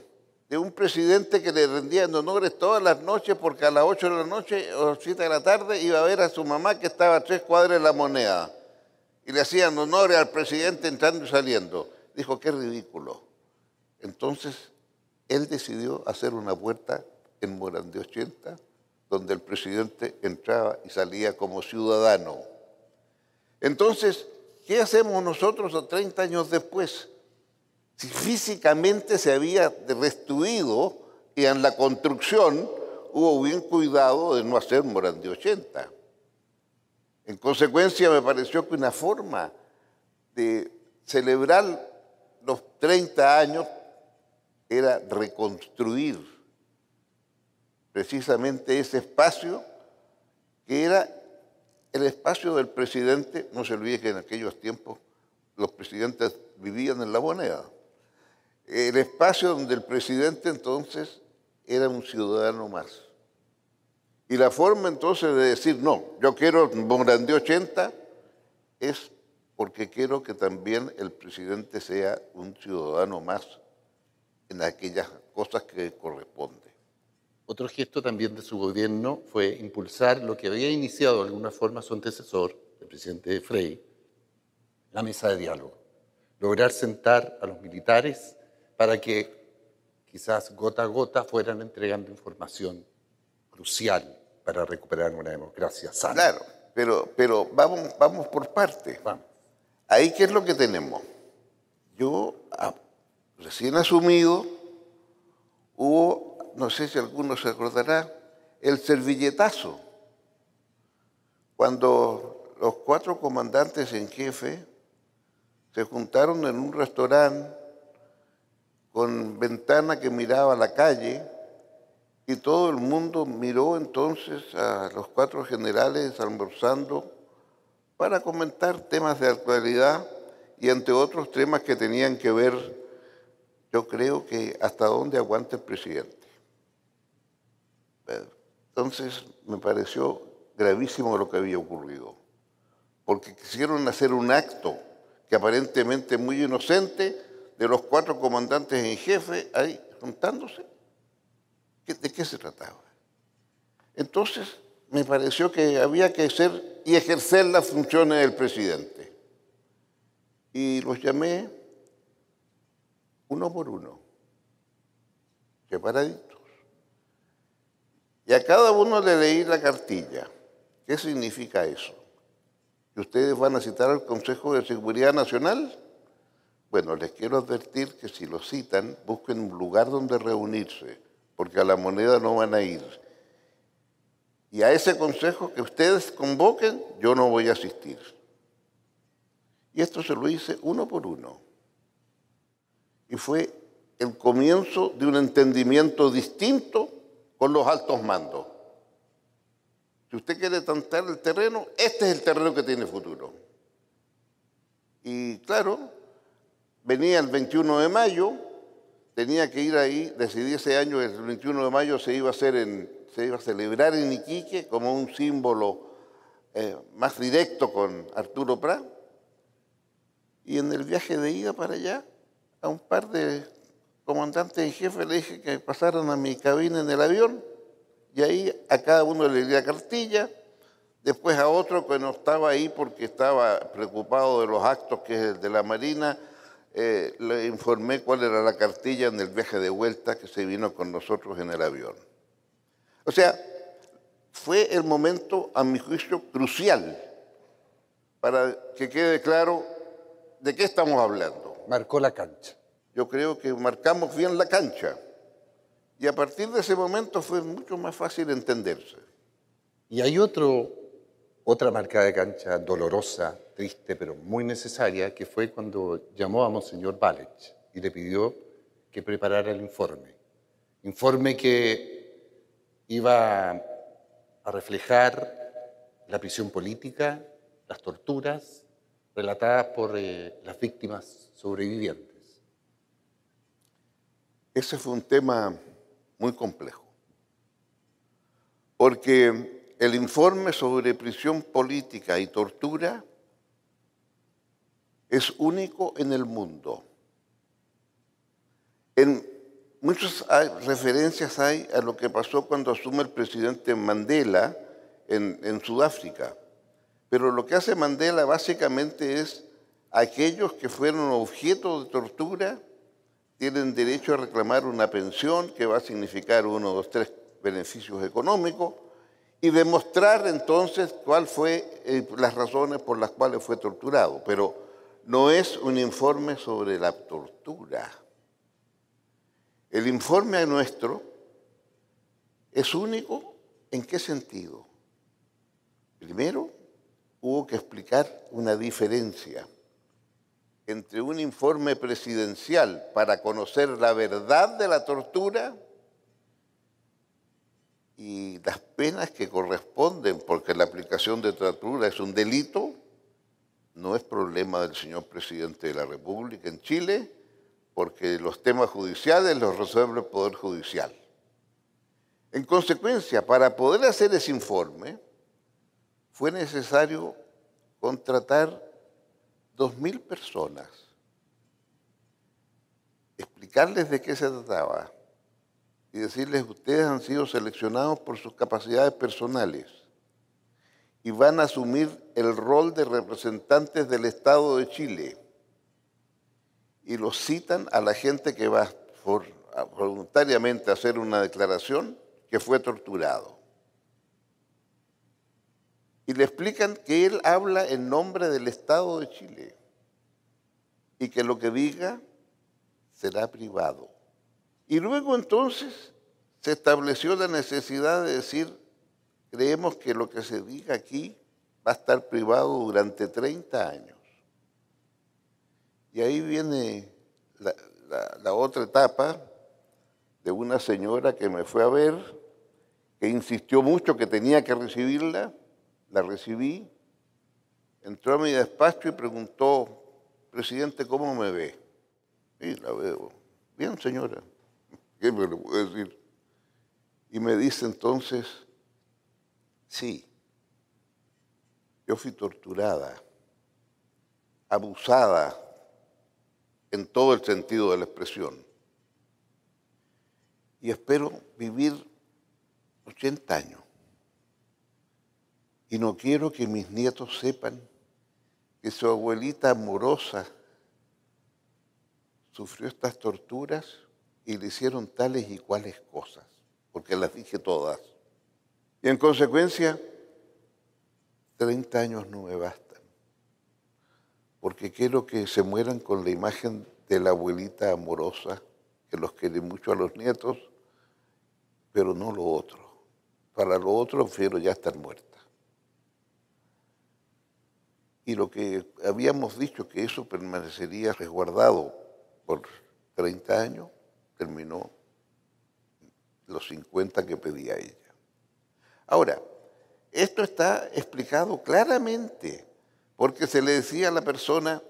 de un presidente que le rendían honores todas las noches, porque a las 8 de la noche o 7 de la tarde iba a ver a su mamá que estaba a tres cuadras de la moneda, y le hacían honores al presidente entrando y saliendo. Dijo, qué ridículo. Entonces, él decidió hacer una puerta en Morandé 80, donde el presidente entraba y salía como ciudadano. Entonces, ¿qué hacemos nosotros a 30 años después? Si físicamente se había destruido y en la construcción hubo bien cuidado de no hacer Morandé 80. En consecuencia, me pareció que una forma de celebrar los 30 años era reconstruir precisamente ese espacio que era el espacio del presidente, no se olvide que en aquellos tiempos los presidentes vivían en la moneda, el espacio donde el presidente entonces era un ciudadano más. Y la forma entonces de decir, no, yo quiero Morandé 80, es porque quiero que también el presidente sea un ciudadano más en aquellas cosas que corresponde. Otro gesto también de su gobierno fue impulsar lo que había iniciado de alguna forma su antecesor, el presidente Frey, la mesa de diálogo. Lograr sentar a los militares para que quizás gota a gota fueran entregando información crucial para recuperar una democracia sana. Claro, pero, pero vamos, vamos por partes. Vamos. Ahí, ¿qué es lo que tenemos? Yo, ah, recién asumido, hubo, no sé si alguno se acordará, el servilletazo, cuando los cuatro comandantes en jefe se juntaron en un restaurante con ventana que miraba a la calle y todo el mundo miró entonces a los cuatro generales almorzando para comentar temas de actualidad y entre otros temas que tenían que ver, yo creo que hasta dónde aguanta el presidente. Entonces me pareció gravísimo lo que había ocurrido, porque quisieron hacer un acto que aparentemente muy inocente de los cuatro comandantes en jefe ahí juntándose. ¿De qué se trataba? Entonces me pareció que había que hacer y ejercer las funciones del presidente. Y los llamé uno por uno, separaditos. Y a cada uno le leí la cartilla. ¿Qué significa eso? ¿Que ustedes van a citar al Consejo de Seguridad Nacional? Bueno, les quiero advertir que si lo citan, busquen un lugar donde reunirse, porque a la moneda no van a ir. Y a ese consejo que ustedes convoquen, yo no voy a asistir. Y esto se lo hice uno por uno. Y fue el comienzo de un entendimiento distinto con los altos mandos. Si usted quiere tantear el terreno, este es el terreno que tiene futuro. Y claro, venía el 21 de mayo, tenía que ir ahí, decidí ese año, el 21 de mayo se iba a hacer se iba a celebrar en Iquique como un símbolo eh, más directo con Arturo Prat. Y en el viaje de ida para allá, a un par de comandantes en jefe le dije que pasaran a mi cabina en el avión y ahí a cada uno le di la cartilla, después a otro que no estaba ahí porque estaba preocupado de los actos que es el de la Marina, eh, le informé cuál era la cartilla en el viaje de vuelta que se vino con nosotros en el avión. O sea, fue el momento, a mi juicio, crucial para que quede claro de qué estamos hablando. Marcó la cancha. Yo creo que marcamos bien la cancha. Y a partir de ese momento fue mucho más fácil entenderse. Y hay otro, otra marca de cancha dolorosa, triste, pero muy necesaria, que fue cuando llamó a Monseñor Balech y le pidió que preparara el informe. Informe que iba a reflejar la prisión política, las torturas relatadas por eh, las víctimas sobrevivientes. Ese fue un tema muy complejo, porque el informe sobre prisión política y tortura es único en el mundo. En muchas referencias hay a lo que pasó cuando asume el presidente Mandela en, en Sudáfrica. Pero lo que hace Mandela básicamente es aquellos que fueron objeto de tortura tienen derecho a reclamar una pensión que va a significar uno, dos, tres beneficios económicos y demostrar entonces cuáles fue eh, las razones por las cuales fue torturado. Pero no es un informe sobre la tortura. El informe nuestro es único en qué sentido. Primero, hubo que explicar una diferencia entre un informe presidencial para conocer la verdad de la tortura y las penas que corresponden, porque la aplicación de tortura es un delito, no es problema del señor presidente de la República en Chile, porque los temas judiciales los resuelve el Poder Judicial. En consecuencia, para poder hacer ese informe, fue necesario contratar dos mil personas, explicarles de qué se trataba y decirles, ustedes han sido seleccionados por sus capacidades personales y van a asumir el rol de representantes del Estado de Chile. Y los citan a la gente que va voluntariamente a hacer una declaración que fue torturado y le explican que él habla en nombre del Estado de Chile y que lo que diga será privado Y luego entonces se estableció la necesidad de decir, creemos que lo que se diga aquí va a estar privado durante 30 años. Y ahí viene la, otra etapa de una señora que me fue a ver, que insistió mucho que tenía que recibirla, la recibí, entró a mi despacho y preguntó, presidente, ¿cómo me ve? Y la veo, bien señora, ¿qué me le puedo decir? Y me dice entonces, sí, yo fui torturada, abusada en todo el sentido de la expresión. Y espero vivir 80 años. Y no quiero que mis nietos sepan que su abuelita amorosa sufrió estas torturas y le hicieron tales y cuales cosas, porque las dije todas. Y en consecuencia, 30 años no me bastan, porque quiero que se mueran con la imagen de la abuelita amorosa, que los quiere mucho a los nietos, pero no lo otro. Para lo otro prefiero ya estar muerta. Y lo que habíamos dicho que eso permanecería resguardado por 30 años, terminó los 50 que pedía ella. Ahora, esto está explicado claramente, porque se le decía a la persona,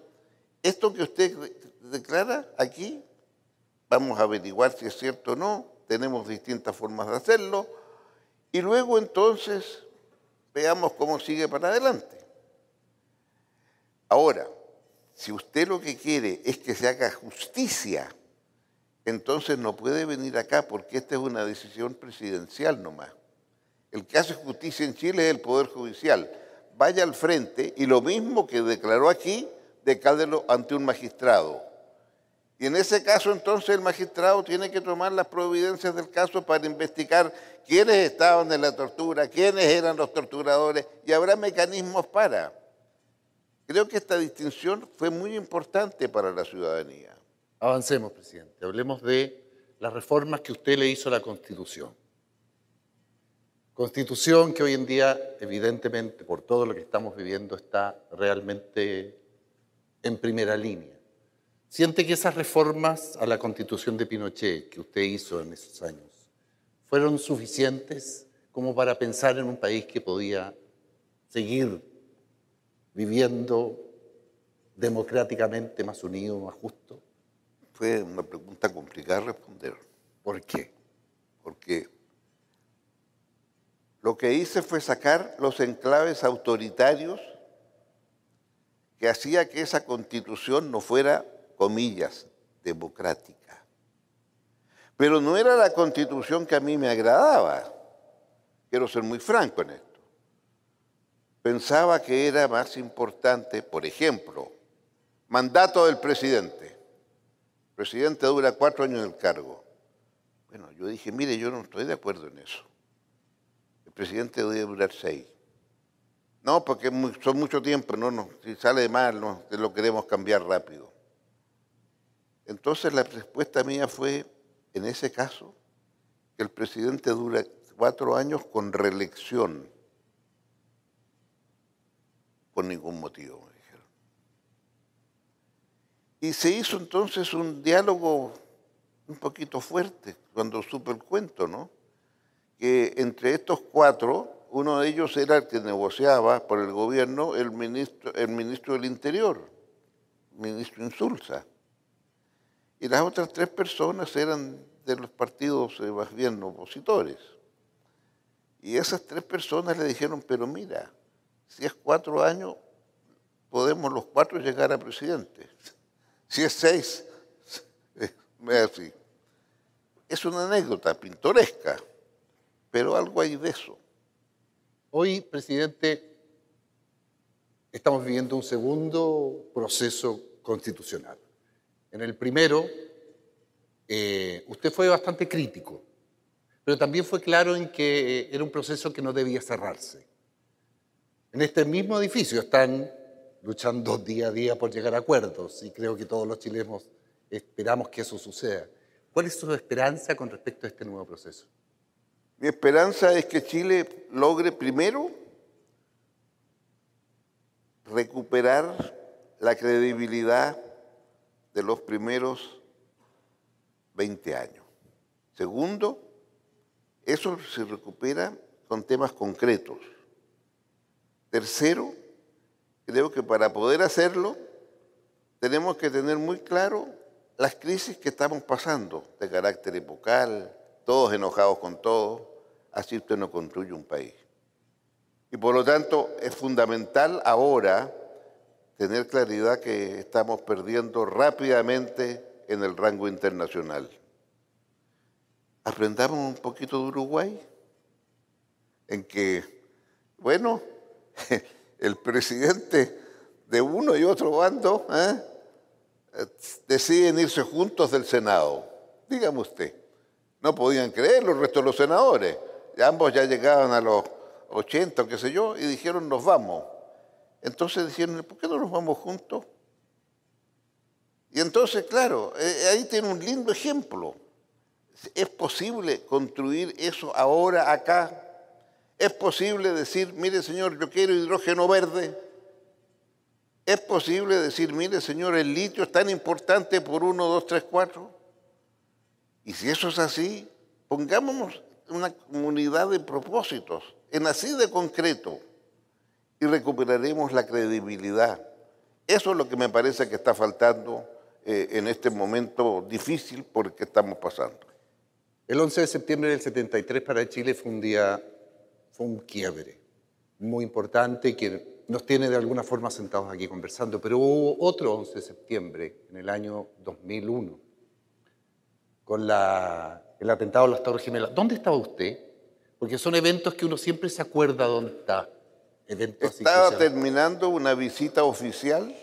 esto que usted declara aquí, vamos a averiguar si es cierto o no, tenemos distintas formas de hacerlo, y luego entonces veamos cómo sigue para adelante. Ahora, si usted lo que quiere es que se haga justicia, entonces no puede venir acá porque esta es una decisión presidencial nomás. El que hace justicia en Chile es el Poder Judicial. Vaya al frente y lo mismo que declaró aquí, decálelo ante un magistrado. Y en ese caso entonces el magistrado tiene que tomar las providencias del caso para investigar quiénes estaban en la tortura, quiénes eran los torturadores y habrá mecanismos para. Creo que esta distinción fue muy importante para la ciudadanía. Avancemos, presidente. Hablemos de las reformas que usted le hizo a la Constitución. Constitución que hoy en día, evidentemente, por todo lo que estamos viviendo, está realmente en primera línea. ¿Siente que esas reformas a la Constitución de Pinochet que usted hizo en esos años fueron suficientes como para pensar en un país que podía seguir viviendo democráticamente más unido, más justo? Fue una pregunta complicada de responder. ¿Por qué? Porque lo que hice fue sacar los enclaves autoritarios que hacía que esa constitución no fuera, comillas, democrática. Pero no era la constitución que a mí me agradaba. Quiero ser muy franco en esto. Pensaba que era más importante, por ejemplo, mandato del presidente. Presidente dura cuatro años en el cargo. Bueno, yo dije, mire, yo no estoy de acuerdo en eso. El presidente debe durar seis. No, porque son mucho tiempo, no, no, si sale mal, no, lo queremos cambiar rápido. Entonces la respuesta mía fue, en ese caso, que el presidente dura cuatro años con reelección. Por ningún motivo, me dijeron. Y se hizo entonces un diálogo un poquito fuerte cuando supe el cuento, ¿no? Que entre estos cuatro, uno de ellos era el que negociaba por el gobierno el ministro, el ministro del Interior, ministro Insulza. Y las otras tres personas eran de los partidos eh, más bien opositores. Y esas tres personas le dijeron, pero mira, si es cuatro años, podemos los cuatro llegar a presidente. Si es seis, así. Es una anécdota pintoresca, pero algo hay de eso. Hoy, presidente, estamos viviendo un segundo proceso constitucional. En el primero, eh, usted fue bastante crítico, pero también fue claro en que era un proceso que no debía cerrarse. En este mismo edificio están luchando día a día por llegar a acuerdos y creo que todos los chilenos esperamos que eso suceda. ¿Cuál es su esperanza con respecto a este nuevo proceso? Mi esperanza es que Chile logre primero recuperar la credibilidad de los primeros 20 años. Segundo, eso se recupera con temas concretos. Tercero, creo que para poder hacerlo tenemos que tener muy claro las crisis que estamos pasando de carácter epocal, todos enojados con todos, así usted no construye un país. Y por lo tanto es fundamental ahora tener claridad que estamos perdiendo rápidamente en el rango internacional. Aprendamos un poquito de Uruguay, en que, bueno, [LAUGHS] el presidente de uno y otro bando ¿eh? deciden irse juntos del Senado. Dígame usted, no podían creer los restos de los senadores. Ambos ya llegaban a los 80, qué sé yo, y dijeron nos vamos. Entonces dijeron, ¿por qué no nos vamos juntos? Y entonces, claro, eh, ahí tiene un lindo ejemplo. ¿Es posible construir eso ahora acá? ¿Es posible decir, mire señor, yo quiero hidrógeno verde? ¿Es posible decir, mire señor, el litio es tan importante por uno, dos, tres, cuatro? Y si eso es así, pongámonos una comunidad de propósitos, en así de concreto, y recuperaremos la credibilidad. Eso es lo que me parece que está faltando eh, en este momento difícil por el que estamos pasando. El 11 de septiembre del 73 para Chile fue un día, fue un quiebre muy importante que nos tiene de alguna forma sentados aquí conversando, pero hubo otro 11 de septiembre en el año 2001 con la, el atentado a las Torres Gemelas. ¿Dónde estaba usted? Porque son eventos que uno siempre se acuerda dónde está. Eventos Estaba terminando una visita oficial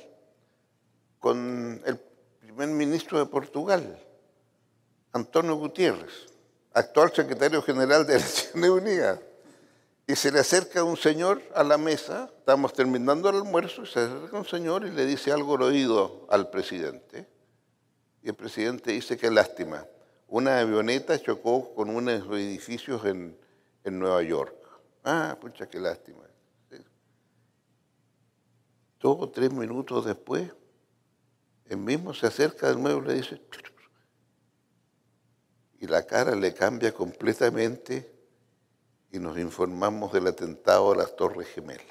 con el primer ministro de Portugal, Antonio Gutiérrez, actual secretario general de Naciones Unidas. Y se le acerca un señor a la mesa, estamos terminando el almuerzo, y se acerca un señor y le dice algo al oído al presidente. Y el presidente dice, qué lástima, una avioneta chocó con unos edificios en, en Nueva York. Ah, pucha, qué lástima. Dos o tres minutos después, el mismo se acerca del nuevo y le dice, y la cara le cambia completamente y nos informamos del atentado a las Torres Gemelas.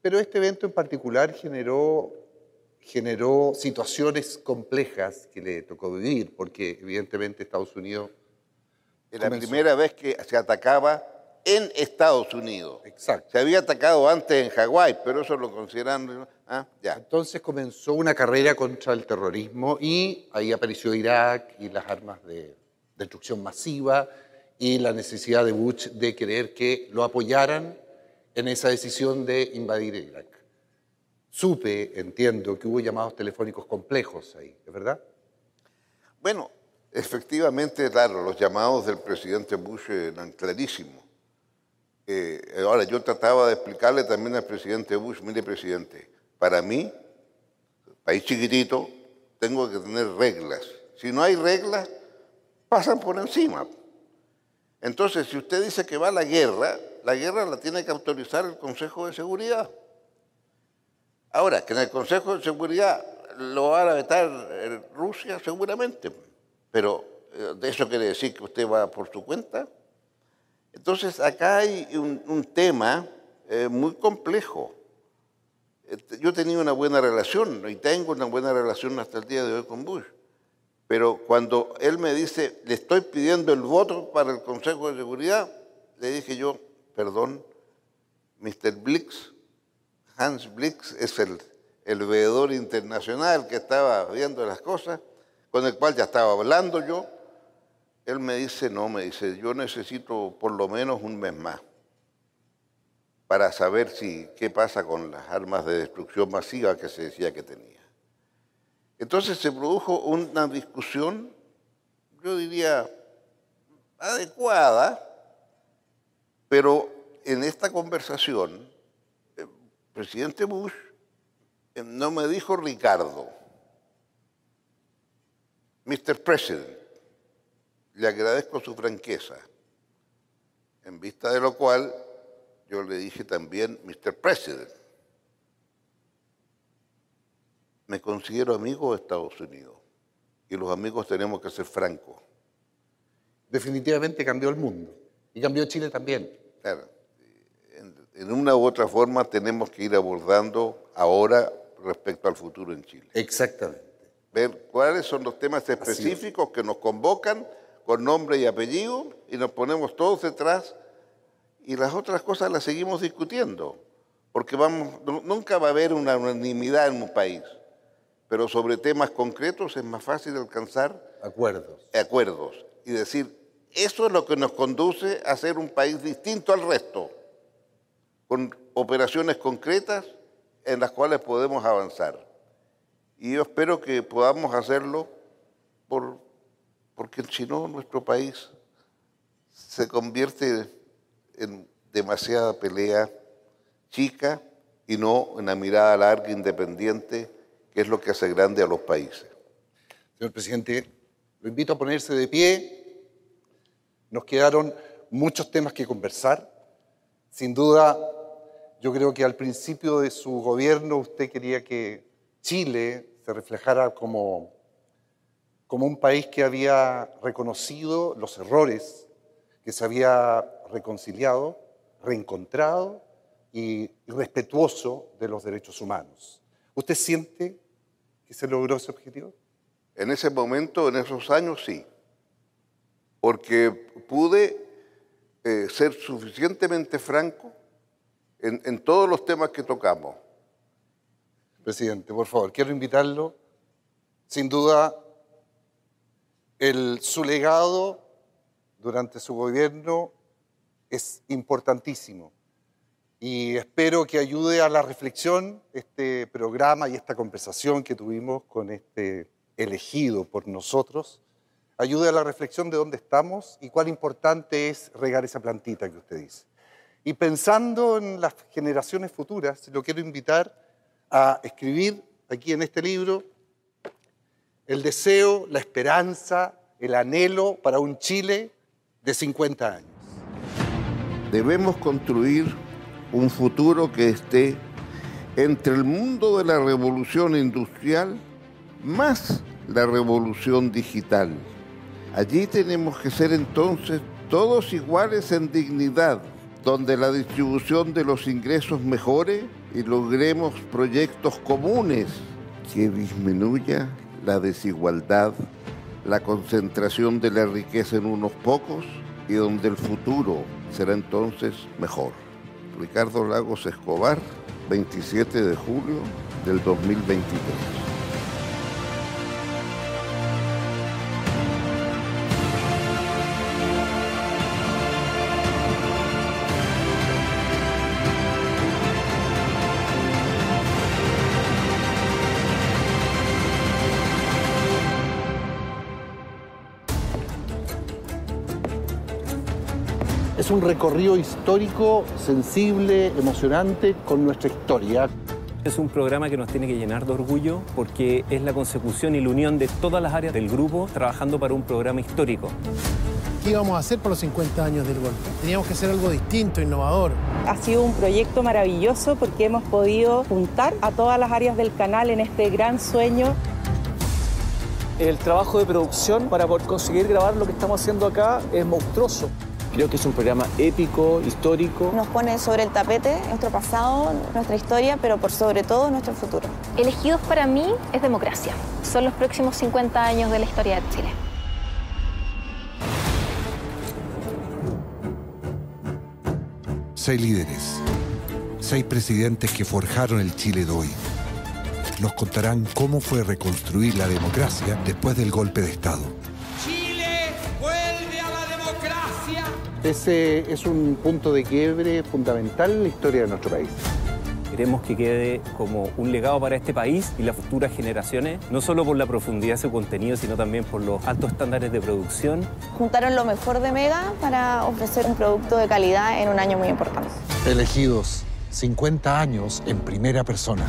Pero este evento en particular generó, generó situaciones complejas que le tocó vivir, porque evidentemente Estados Unidos... Era la primera vez que se atacaba en Estados Unidos. Exacto. Se había atacado antes en Hawái, pero eso lo consideran... Ah, ya. Entonces comenzó una carrera contra el terrorismo y ahí apareció Irak y las armas de destrucción masiva y la necesidad de Bush de querer que lo apoyaran en esa decisión de invadir Irak. Supe, entiendo, que hubo llamados telefónicos complejos ahí, ¿es verdad? Bueno, efectivamente, claro, los llamados del presidente Bush eran clarísimos. Eh, ahora, yo trataba de explicarle también al presidente Bush, mire, presidente, para mí, país chiquitito, tengo que tener reglas. Si no hay reglas, pasan por encima. Entonces, si usted dice que va a la guerra, la guerra la tiene que autorizar el Consejo de Seguridad. Ahora, que en el Consejo de Seguridad lo va a vetar eh, Rusia seguramente, pero eh, ¿de eso quiere decir que usted va por su cuenta? Entonces, acá hay un, tema eh, muy complejo. Este, yo tenía una buena relación y tengo una buena relación hasta el día de hoy con Bush. Pero cuando él me dice, le estoy pidiendo el voto para el Consejo de Seguridad, le dije yo, perdón, Mr. Blix, Hans Blix es el, el veedor internacional que estaba viendo las cosas, con el cual ya estaba hablando yo. Él me dice, no, me dice, yo necesito por lo menos un mes más para saber si qué pasa con las armas de destrucción masiva que se decía que tenía. Entonces se produjo una discusión, yo diría, adecuada, pero en esta conversación, el presidente Bush eh, no me dijo Ricardo, Mr. President, le agradezco su franqueza, en vista de lo cual yo le dije también, Mr. President, me considero amigo de Estados Unidos y los amigos tenemos que ser francos. Definitivamente cambió el mundo y cambió Chile también. Claro, en, en una u otra forma tenemos que ir abordando ahora respecto al futuro en Chile. Exactamente. Ver cuáles son los temas específicos que nos convocan con nombre y apellido y nos ponemos todos detrás y las otras cosas las seguimos discutiendo, porque vamos, nu- nunca va a haber una unanimidad en un país, pero sobre temas concretos es más fácil alcanzar Acuerdos. acuerdos y decir, eso es lo que nos conduce a ser un país distinto al resto, con operaciones concretas en las cuales podemos avanzar. Y yo espero que podamos hacerlo por, porque si no nuestro país se convierte en demasiada pelea chica y no en una mirada larga, independiente, que es lo que hace grande a los países. Señor presidente, lo invito a ponerse de pie. Nos quedaron muchos temas que conversar. Sin duda, yo creo que al principio de su gobierno usted quería que Chile se reflejara como, como un país que había reconocido los errores, que se había reconciliado, reencontrado y respetuoso de los derechos humanos. ¿Usted siente que se logró ese objetivo? En ese momento, en esos años, sí. Porque pude eh, ser suficientemente franco en, en todos los temas que tocamos. Presidente, por favor, quiero invitarlo. Sin duda, el, su legado durante su gobierno es importantísimo y espero que ayude a la reflexión este programa y esta conversación que tuvimos con este elegido por nosotros, ayude a la reflexión de dónde estamos y cuán importante es regar esa plantita que usted dice. Y pensando en las generaciones futuras, lo quiero invitar a escribir aquí en este libro el deseo, la esperanza, el anhelo para un Chile de 50 años. Debemos construir un futuro que esté entre el mundo de la revolución industrial más la revolución digital. Allí tenemos que ser entonces todos iguales en dignidad, donde la distribución de los ingresos mejore y logremos proyectos comunes que disminuya la desigualdad, la concentración de la riqueza en unos pocos y donde el futuro será entonces mejor. Ricardo Lagos Escobar, 27 de julio del 2023. Un recorrido histórico, sensible, emocionante con nuestra historia. Es un programa que nos tiene que llenar de orgullo porque es la consecución y la unión de todas las áreas del grupo trabajando para un programa histórico. ¿Qué íbamos a hacer por los 50 años del golpe? Teníamos que hacer algo distinto, innovador. Ha sido un proyecto maravilloso porque hemos podido juntar a todas las áreas del canal en este gran sueño. El trabajo de producción para poder conseguir grabar lo que estamos haciendo acá es monstruoso. Creo que es un programa épico, histórico. Nos pone sobre el tapete nuestro pasado, nuestra historia, pero por sobre todo nuestro futuro. Elegidos para mí es democracia. Son los próximos 50 años de la historia de Chile. Seis líderes, seis presidentes que forjaron el Chile de hoy. Nos contarán cómo fue reconstruir la democracia después del golpe de Estado. Ese es un punto de quiebre fundamental en la historia de nuestro país. Queremos que quede como un legado para este país y las futuras generaciones, no solo por la profundidad de su contenido, sino también por los altos estándares de producción. Juntaron lo mejor de Mega para ofrecer un producto de calidad en un año muy importante. Elegidos, 50 años en primera persona.